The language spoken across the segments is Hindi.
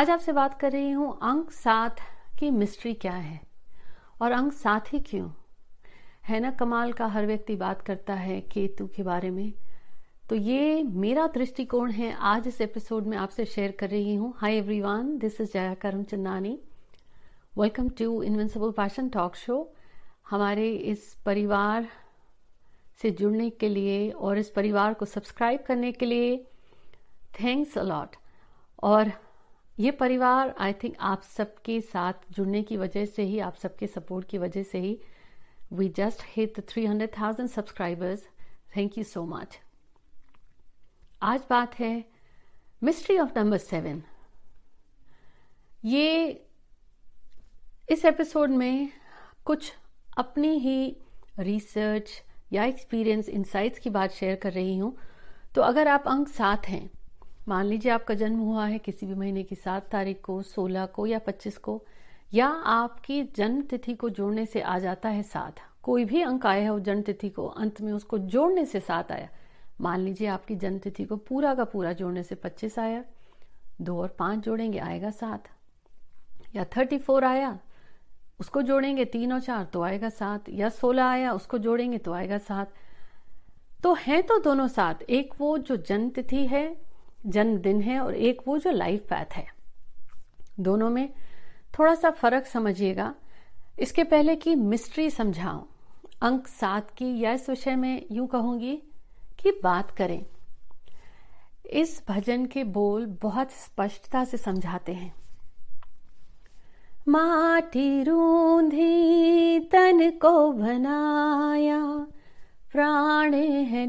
आज आपसे बात कर रही हूँ अंक सात की मिस्ट्री क्या है? और अंक सात ही क्यों? है ना, कमाल का हर व्यक्ति बात करता है केतु के बारे में। तो ये मेरा दृष्टिकोण है। आज इस एपिसोड में आपसे शेयर कर रही हूँ। Hi everyone this is Jaya Karamchandani welcome to invincible passion talk show हमारे इस परिवार से जुड़ने के लिए और इस परिवार को सब्सक्राइब करने के लिए थैंक्स अलॉट और ये परिवार आई थिंक आप सबके साथ जुड़ने की वजह से ही, आप सबके सपोर्ट की वजह से ही we just hit three hundred thousand subscribers thank you so much आज बात है मिस्ट्री ऑफ़ नंबर सेवन ये इस एपिसोड में कुछ अपनी ही रिसर्च या एक्सपीरियंस इनसाइट्स की बात शेयर कर रही हूँ। तो अगर आप अंक सात हैं मान लीजिए आपका जन्म हुआ है किसी भी महीने की सात तारीख को, सोलह को या पच्चीस को, या आपकी जन्म तिथि को जोड़ने से आ जाता है सात। कोई भी अंक आया है उस जन्म तिथि को, अंत में उसको जोड़ने से सात आया। मान लीजिए आपकी जन्म तिथि को पूरा का पूरा जोड़ने से पच्चीस आया। दो और पाँच जोड़ेंगे, आएगा सात। या थर्टी फोर आया, उसको जोड़ेंगे तीन और चार तो आएगा सात। या सोलह आया, उसको जोड़ेंगे तो आएगा सात। तो है तो दोनों सात। एक वो जो जन्म तिथि है जन्मदिन है और एक वो जो लाइफ पैथ है। दोनों में थोड़ा सा फ़र्क समझिएगा। इसके पहले की मिस्ट्री समझाऊं। अंक सात की या इस विषय में यूँ कहूँगी कि बात करें। इस भजन के बोल बहुत स्पष्टता से समझाते हैं। माटी रूंधी तन को बनाया प्राण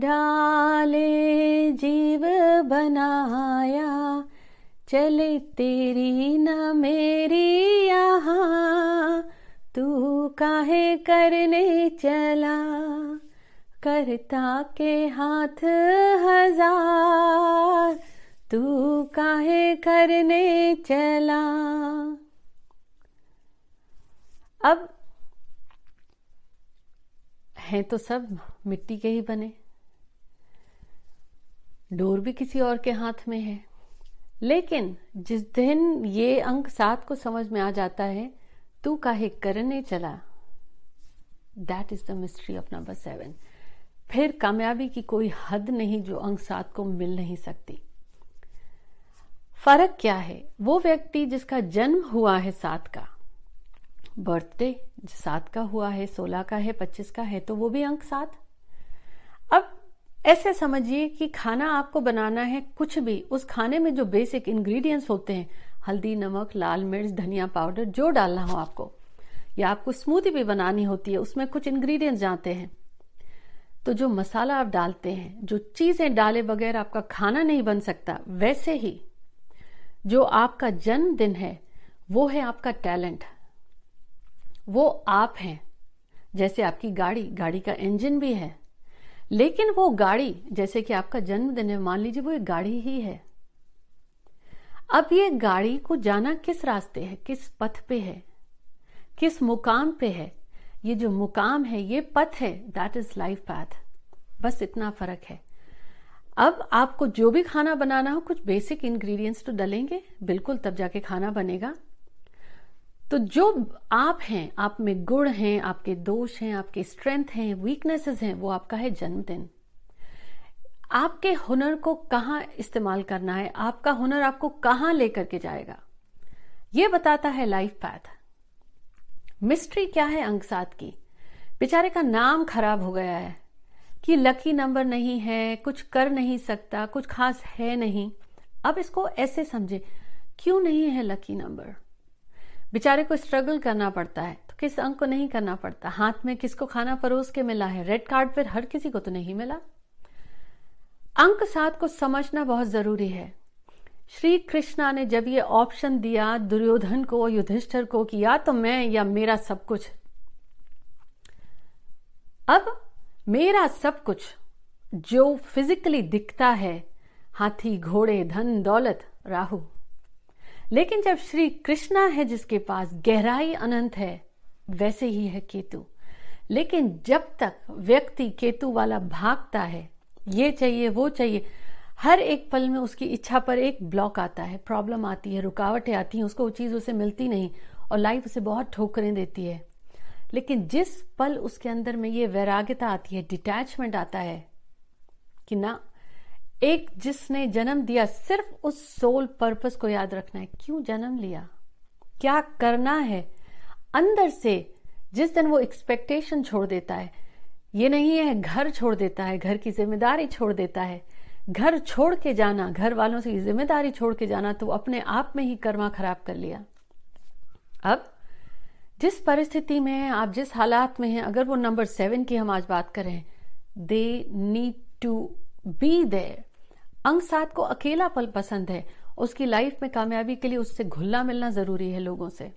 डाले, जीव बनाया। चले तेरी न मेरी यहाँ तू काहे करने चला? करता के हाथ हज़ार, तू काहे करने चला? अब हैं तो सब मिट्टी के ही बने। डोर भी किसी और के हाथ में है। लेकिन जिस दिन ये अंक सात को समझ में आ जाता है, तू काहे करने चला? That is the mystery of number seven फिर कामयाबी की कोई हद नहीं जो अंक सात को मिल नहीं सकती। फ़र्क क्या है? वो व्यक्ति जिसका जन्म हुआ है सात का। बर्थडे सात का हुआ है, सोलह का है, पच्चीस का है तो वो भी अंक सात। अब ऐसे समझिए कि खाना आपको बनाना है कुछ भी, उस खाने में जो बेसिक इंग्रेडिएंट्स होते हैं, हल्दी, नमक, लाल मिर्च, धनिया पाउडर जो डालना हो आपको, या आपको स्मूदी भी बनानी होती है, उसमें कुछ इंग्रेडिएंट्स जाते हैं। तो जो मसाला आप डालते हैं, जो चीज़ें डाले बगैर आपका खाना नहीं बन सकता, वैसे ही जो आपका जन्मदिन है, वो है आपका टैलेंट। वो आप हैं। जैसे आपकी गाड़ी गाड़ी का इंजन भी है। लेकिन वो गाड़ी, जैसे कि आपका जन्मदिन है, मान लीजिए वो एक गाड़ी ही है। अब ये गाड़ी को जाना किस रास्ते है? किस पथ पे है? किस मुकाम पे है? ये जो मुकाम है, ये पथ है। दैट इज़ लाइफ पाथ बस इतना फ़र्क है। अब आपको जो भी खाना बनाना हो, कुछ बेसिक इंग्रेडिएंट्स तो डलेंगे। बिल्कुल तब जाके खाना बनेगा। तो जो आप हैं, आप में गुण हैं, आपके दोष हैं, आपके स्ट्रेंथ हैं वीकनेसेस हैं, वो आपका है जन्मदिन। आपके हुनर को कहाँ इस्तेमाल करना है? आपका हुनर आपको कहाँ लेकर के जाएगा? ये बताता है लाइफ पैथ मिस्ट्री क्या है अंक सात की? बेचारे का नाम खराब हो गया है कि लकी नंबर नहीं है, कुछ कर नहीं सकता, कुछ खास है नहीं। अब इसको ऐसे समझे, क्यों नहीं है लकी नंबर बेचारे को स्ट्रगल करना पड़ता है तो किस अंक को नहीं करना पड़ता? हाथ में किसको खाना परोस के मिला है? रेड कार्ड पर हर किसी को तो नहीं मिला। अंक सात को समझना बहुत ज़रूरी है। श्री कृष्णा ने जब ये ऑप्शन दिया दुर्योधन को, युधिष्ठर को कि या तो मैं या मेरा सब कुछ। अब मेरा सब कुछ जो फिजिकली दिखता है, हाथी, घोड़े, धन, दौलत, राहु। लेकिन जब श्री कृष्णा है जिसके पास गहराई अनंत है, वैसे ही है केतु। लेकिन जब तक व्यक्ति केतु वाला भागता है, ये चाहिए, वो चाहिए, हर एक पल में उसकी इच्छा पर एक ब्लॉक आता है, प्रॉब्लम आती है, रुकावटें आती हैं, उसको वो चीज़ उसे मिलती नहीं और लाइफ उसे बहुत ठोकरें देती है। लेकिन जिस पल उसके अंदर में ये वैराग्यता आती है, डिटैचमेंट आता है कि ना एक जिसने जन्म दिया सिर्फ़ उस सोल पर्पस को याद रखना है। क्यों जन्म लिया? क्या करना है? अंदर से जिस दिन वो एक्सपेक्टेशन छोड़ देता है, ये नहीं है घर छोड़ देता है, घर की ज़िम्मेदारी छोड़ देता है। घर छोड़ के जाना, घर वालों से ज़िम्मेदारी छोड़ के जाना तो अपने आप में ही कर्मा खराब कर लिया। अब जिस परिस्थिति में है, आप जिस हालात में हैं, अगर वो नंबर सेवन की हम आज बात करें they need to be there अंग सात को अकेला पल पसंद है। उसकी लाइफ में कामयाबी के लिए उससे घुलना मिलना ज़रूरी है लोगों से।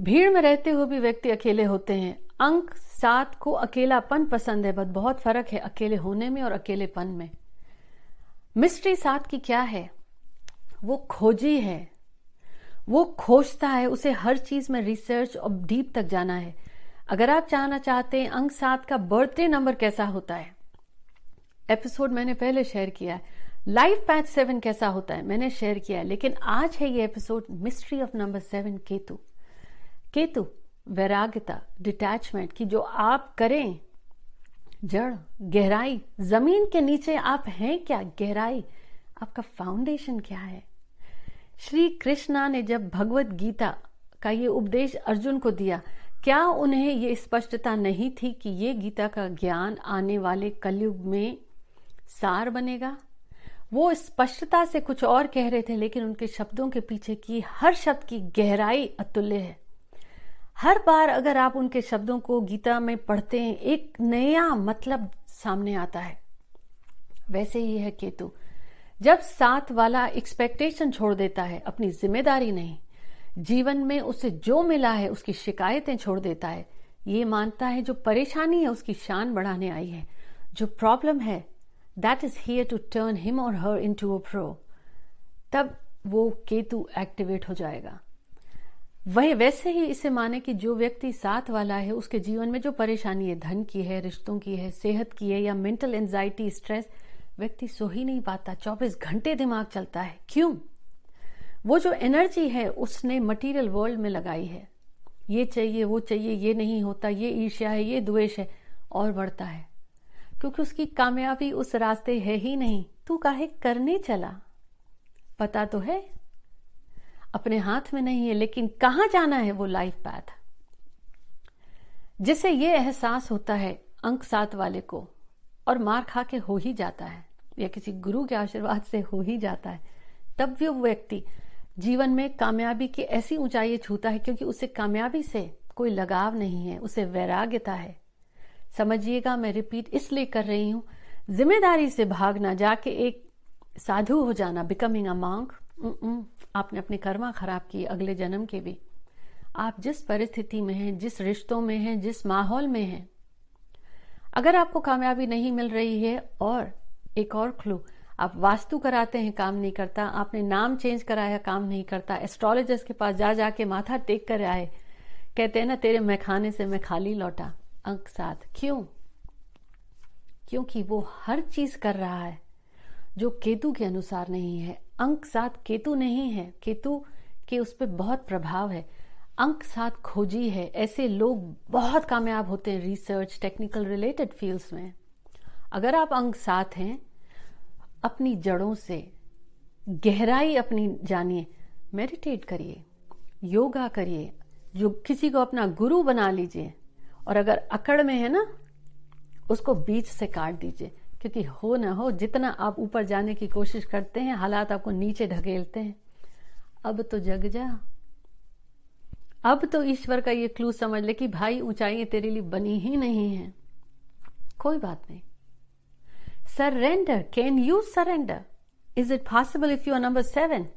भीड़ में रहते हुए भी व्यक्ति अकेले होते हैं। अंक सात को अकेलापन पसंद है, बट बहुत फ़र्क है अकेले होने में और अकेलेपन में। मिस्ट्री सात की क्या है? वो खोजी है। वो खोजता है, उसे हर चीज़ में रिसर्च और डीप तक जाना है। अगर आप जानना चाहते हैं अंक सात का बर्थडे नंबर कैसा होता है एपिसोड मैंने पहले शेयर किया है। लाइफ पैथ सेवन कैसा होता है? मैंने शेयर किया है, लेकिन आज है ये episode mystery of number seven Ketu. Ketu, वैराग्यता detachment की जो आप करें, जड़, गहराई, ज़मीन के नीचे आप हैं क्या? गहराई, आपका फाउंडेशन क्या है? श्री कृष्णा ने जब भगवत गीता का ये उपदेश अर्जुन को दिया, क्या उन्हें ये स्पष्टता नहीं थी कि ये गीता का ज्ञान आने वाले कलयुग में सार बनेगा। वो स्पष्टता से कुछ और कह रहे थे, लेकिन उनके शब्दों के पीछे की हर शब्द की गहराई अतुल्य है। हर बार अगर आप उनके शब्दों को गीता में पढ़ते हैं, एक नया मतलब सामने आता है। वैसे ही है केतु। जब साथ वाला एक्सपेक्टेशन छोड़ देता है, अपनी ज़िम्मेदारी नहीं, जीवन में उसे जो मिला है, उसकी शिकायतें छोड़ देता है। ये मानता है जो परेशानी है, उसकी शान बढ़ाने आई है। जो प्रॉब्लम है that is here to turn him और हर इन टू अ प्रो तब वो केतु एक्टिवेट हो जाएगा। वह वैसे ही इसे माने कि जो व्यक्ति साथ वाला है, उसके जीवन में जो परेशानी है, धन की है, रिश्तों की है, सेहत की है या मेंटल एंजाइटी स्ट्रेस व्यक्ति सो ही नहीं पाता। 24 घंटे दिमाग चलता है। क्यों? वो जो एनर्जी है, उसने मटेरियल वर्ल्ड में लगाई है। ये चाहिए, वो चाहिए, ये नहीं होता, ये ईर्ष्या है, ये द्वेष है और बढ़ता है। क्योंकि उसकी कामयाबी उस रास्ते है ही नहीं। तू काहे करने चला? पता तो है। अपने हाथ में नहीं है, लेकिन कहाँ जाना है वो लाइफ पैथ जिसे ये एहसास होता है, अंक सात वाले को, और मार खा के हो ही जाता है, या किसी गुरु के आशीर्वाद से हो ही जाता है, तब भी वो व्यक्ति जीवन में कामयाबी की ऐसी ऊंचाई छूता है, क्योंकि उसे कामयाबी से कोई लगाव नहीं है, उसे वैराग्यता है। समझिएगा, मैं रिपीट इसलिए कर रही हूँ, ज़िम्मेदारी से भागना, जाके एक साधु हो जाना बिकमिंग अ मांग आपने अपने कर्मा खराब की अगले जन्म के भी। आप जिस परिस्थिति में हैं, जिस रिश्तों में हैं, जिस माहौल में हैं, अगर आपको कामयाबी नहीं मिल रही है, और एक और क्लू आप वास्तु कराते हैं, काम नहीं करता, आपने नाम चेंज कराया, काम नहीं करता एस्ट्रोलॉजर्स के पास जा जाके माथा टेक कर आए, कहते हैं ना, तेरे मैं खाने से मैं खाली लौटा। अंक साथ क्यों? क्योंकि वो हर चीज़ कर रहा है, जो केतु के अनुसार नहीं है। अंक सात केतु नहीं है। केतु के उस पर बहुत प्रभाव है। अंक सात खोजी है। ऐसे लोग बहुत कामयाब होते हैं रिसर्च टेक्निकल रिलेटेड फील्ड्स में। अगर आप अंक सात हैं, अपनी जड़ों से गहराई अपनी जानिए। मेडिटेट करिए। योगा करिए। जो किसी को अपना गुरु बना लीजिए। और अगर अकड़ में है ना, उसको बीच से काट दीजिए। क्योंकि हो ना हो, जितना आप ऊपर जाने की कोशिश करते हैं, हालात आपको नीचे ढकेलते हैं। अब तो जग जा। अब तो ईश्वर का ये क्लू समझ ले कि भाई ऊंचाई तेरे लिए बनी ही नहीं है। कोई बात नहीं। Surrender can you surrender is it possible if you are number seven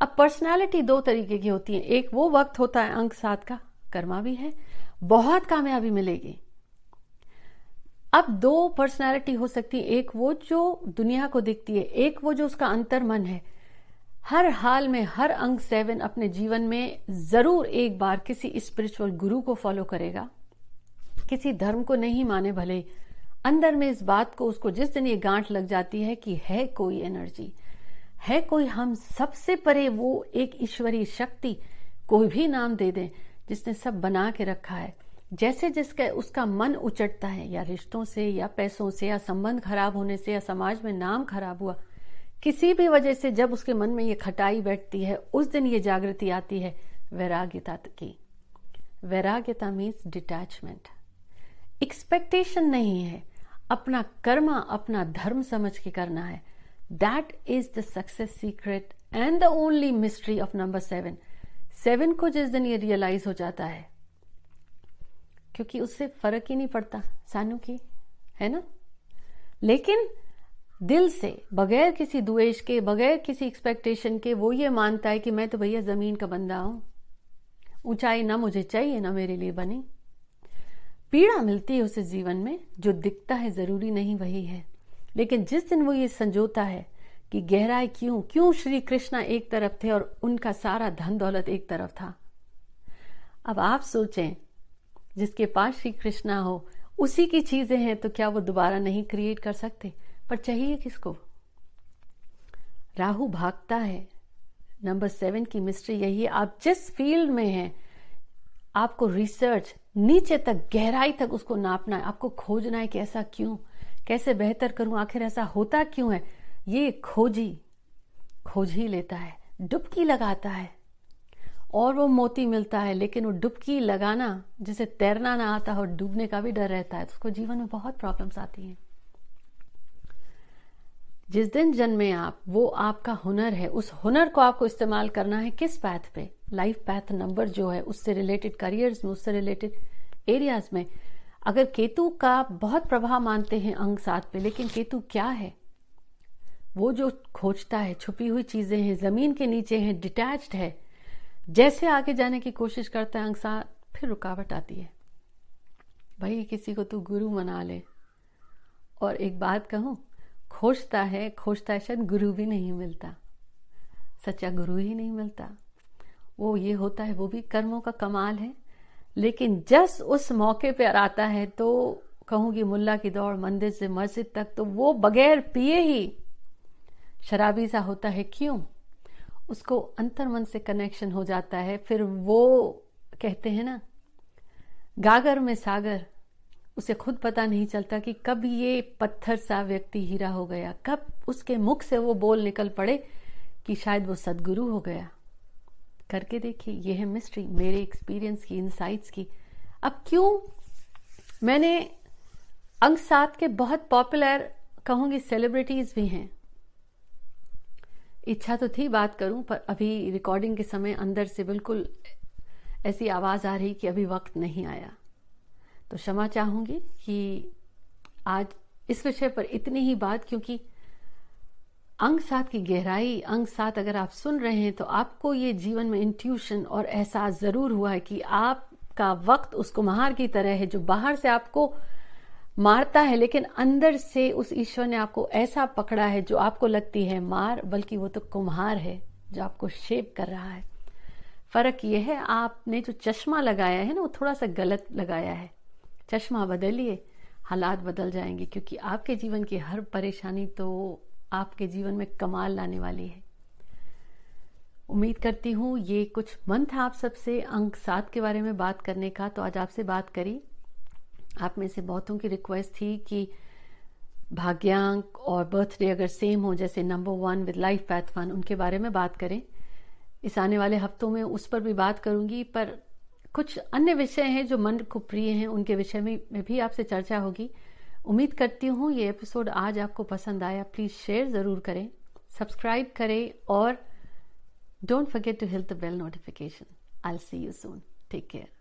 अब पर्सनैलिटी दो तरीके की होती है। एक वो वक्त होता है अंक सात का। कर्मा भी है, बहुत कामयाबी मिलेगी। अब दो पर्सनालिटी हो सकती है, एक वो जो दुनिया को दिखती है, एक वो जो उसका अंतर मन है। हर हाल में, हर अंग सेवन अपने जीवन में ज़रूर एक बार किसी स्पिरिचुअल गुरु को फॉलो करेगा। किसी धर्म को नहीं माने भले, अंदर में इस बात को, उसको जिस दिन ये गांठ लग जाती है कि है कोई एनर्जी है कोई हम सबसे परे वो एक ईश्वरीय शक्ति, कोई भी नाम दे दें जिसने सब बना के रखा है। जैसे जिसका उसका मन उचटता है, या रिश्तों से, या पैसों से, या संबंध खराब होने से, या समाज में नाम खराब हुआ, किसी भी वजह से जब उसके मन में ये खटाई बैठती है, उस दिन ये जागृति आती है, वैराग्यता की। वैराग्यता मीन्स डिटैचमेंट एक्सपेक्टेशन नहीं है। अपना कर्म, अपना धर्म समझ के करना है। That is the success secret and the only mystery of number seven seven को जिस दिन ये रियलाइज़ हो जाता है, क्योंकि उससे फ़र्क ही नहीं पड़ता, सानू की, है ना? लेकिन दिल से, बगैर किसी द्वेष के, बगैर किसी एक्सपेक्टेशन के, वो ये मानता है कि मैं तो भैया ज़मीन का बंदा हूँ। ऊंचाई ना मुझे चाहिए, ना मेरे लिए बनी। पीड़ा मिलती है उसे जीवन में, जो दिखता है ज़रूरी नहीं वही है। लेकिन जिस दिन वो ये संजोता है कि गहराई क्यों? क्यों श्री कृष्णा एक तरफ़ थे और उनका सारा धन दौलत एक तरफ़ था? अब आप सोचें, जिसके पास श्री कृष्णा हो, उसी की चीज़ें हैं तो क्या वो दोबारा नहीं क्रिएट कर सकते? पर चाहिए किसको? राहु भागता है। नंबर सेवन की मिस्ट्री यही है, आप जिस फ़ील्ड में हैं, आपको रिसर्च नीचे तक, गहराई तक उसको नापना है। आपको खोजना है कि ऐसा क्यों? कैसे बेहतर करूँ? आखिर ऐसा होता क्यों है? ये खोजी, खोज ही लेता है, डुबकी लगाता है। और वो मोती मिलता है, लेकिन वो डुबकी लगाना, जिसे तैरना ना आता और डूबने का भी डर रहता है। तो उसको जीवन में बहुत प्रॉब्लम्स आती हैं। जिस दिन जन्मे आप, वो आपका हुनर है। उस हुनर को आपको इस्तेमाल करना है किस पैथ पे? लाइफ पैथ नंबर जो है, उससे रिलेटेड करियर्स में, उससे रिलेटेड एरियाज़ में। अगर केतु का बहुत प्रभाव मानते हैं अंग सात पे, लेकिन केतु क्या है? वो जो खोजता है, छुपी हुई चीज़ें हैं, ज़मीन के नीचे हैं डिटैच्ड है, जैसे आगे जाने की कोशिश करता है, अंग सात फिर रुकावट आती है। भाई किसी को तू गुरु मना ले। और एक बात कहूँ, खोजता है खोजता है, शायद गुरु भी नहीं मिलता। सच्चा गुरु ही नहीं मिलता। वो ये होता है, वो भी कर्मों का कमाल है। लेकिन जस उस मौके पर आता है तो कहूँगी मुल्ला की दौड़, मंदिर से मस्जिद तक तो वो बगैर पिए ही शराबी सा होता है क्यों? उसको अंतर मन से कनेक्शन हो जाता है। फिर वो कहते हैं ना, गागर में सागर, उसे खुद पता नहीं चलता कि कब ये पत्थर सा व्यक्ति हीरा हो गया। कब उसके मुख से वो बोल निकल पड़े कि शायद वो सदगुरु हो गया। करके देखिए ये है मिस्ट्री मेरे एक्सपीरियंस की इनसाइट्स की। अब क्यों? मैंने अंक सात के बहुत पॉपुलर कहूँगी सेलिब्रिटीज भी हैं। इच्छा तो थी बात करूँ, पर अभी रिकॉर्डिंग के समय अंदर से बिल्कुल ऐसी आवाज़ आ रही कि अभी वक्त नहीं आया। तो क्षमा चाहूँगी कि आज इस विषय पर इतनी ही बात, क्योंकि अंग सात की गहराई, अंग सात अगर आप सुन रहे हैं तो आपको ये जीवन में इंट्यूशन और एहसास ज़रूर हुआ है कि आपका वक्त उस कुम्हार की तरह है, जो बाहर से आपको मारता है, लेकिन अंदर से उस ईश्वर ने आपको ऐसा पकड़ा है जो आपको लगती है मार, बल्कि वो तो कुम्हार है जो आपको शेप कर रहा है। फ़र्क यह है, आपने जो चश्मा लगाया है ना, वो थोड़ा सा गलत लगाया है। चश्मा बदलिए, हालात बदल जाएँगे, क्योंकि आपके जीवन की हर परेशानी तो आपके जीवन में कमाल लाने वाली है। उम्मीद करती हूँ ये कुछ मन था आप सबसे, अंक सात के बारे में बात करने का तो आज आपसे बात करी। आप में से बहुतों की रिक्वेस्ट थी कि भाग्यांक और बर्थडे अगर सेम हो जैसे number one with life path one उनके बारे में बात करें। इस आने वाले हफ्तों में उस पर भी बात करूँगी पर कुछ अन्य विषय हैं जो मन को प्रिय हैं उनके विषय में, में भी आपसे चर्चा होगी। उम्मीद करती हूँ ये एपिसोड आज आपको पसंद आया। प्लीज़ शेयर ज़रूर करें सब्सक्राइब करें और don't forget to hit the bell notification I see you soon take care